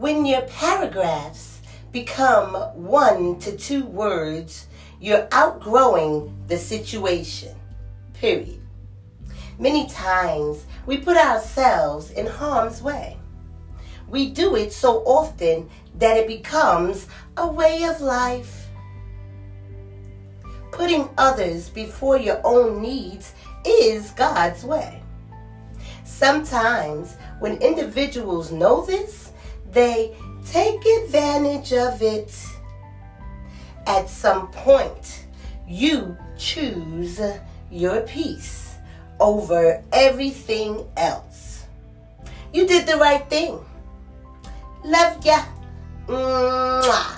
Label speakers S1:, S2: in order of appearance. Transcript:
S1: When your paragraphs become one to two words, you're outgrowing the situation. Period. Many times we put ourselves in harm's way. We do it so often that it becomes a way of life. Putting others before your own needs is God's way. Sometimes, when individuals know this, they take advantage of it. At some point, you choose your peace over everything else. You did the right thing. Love ya. Mwah.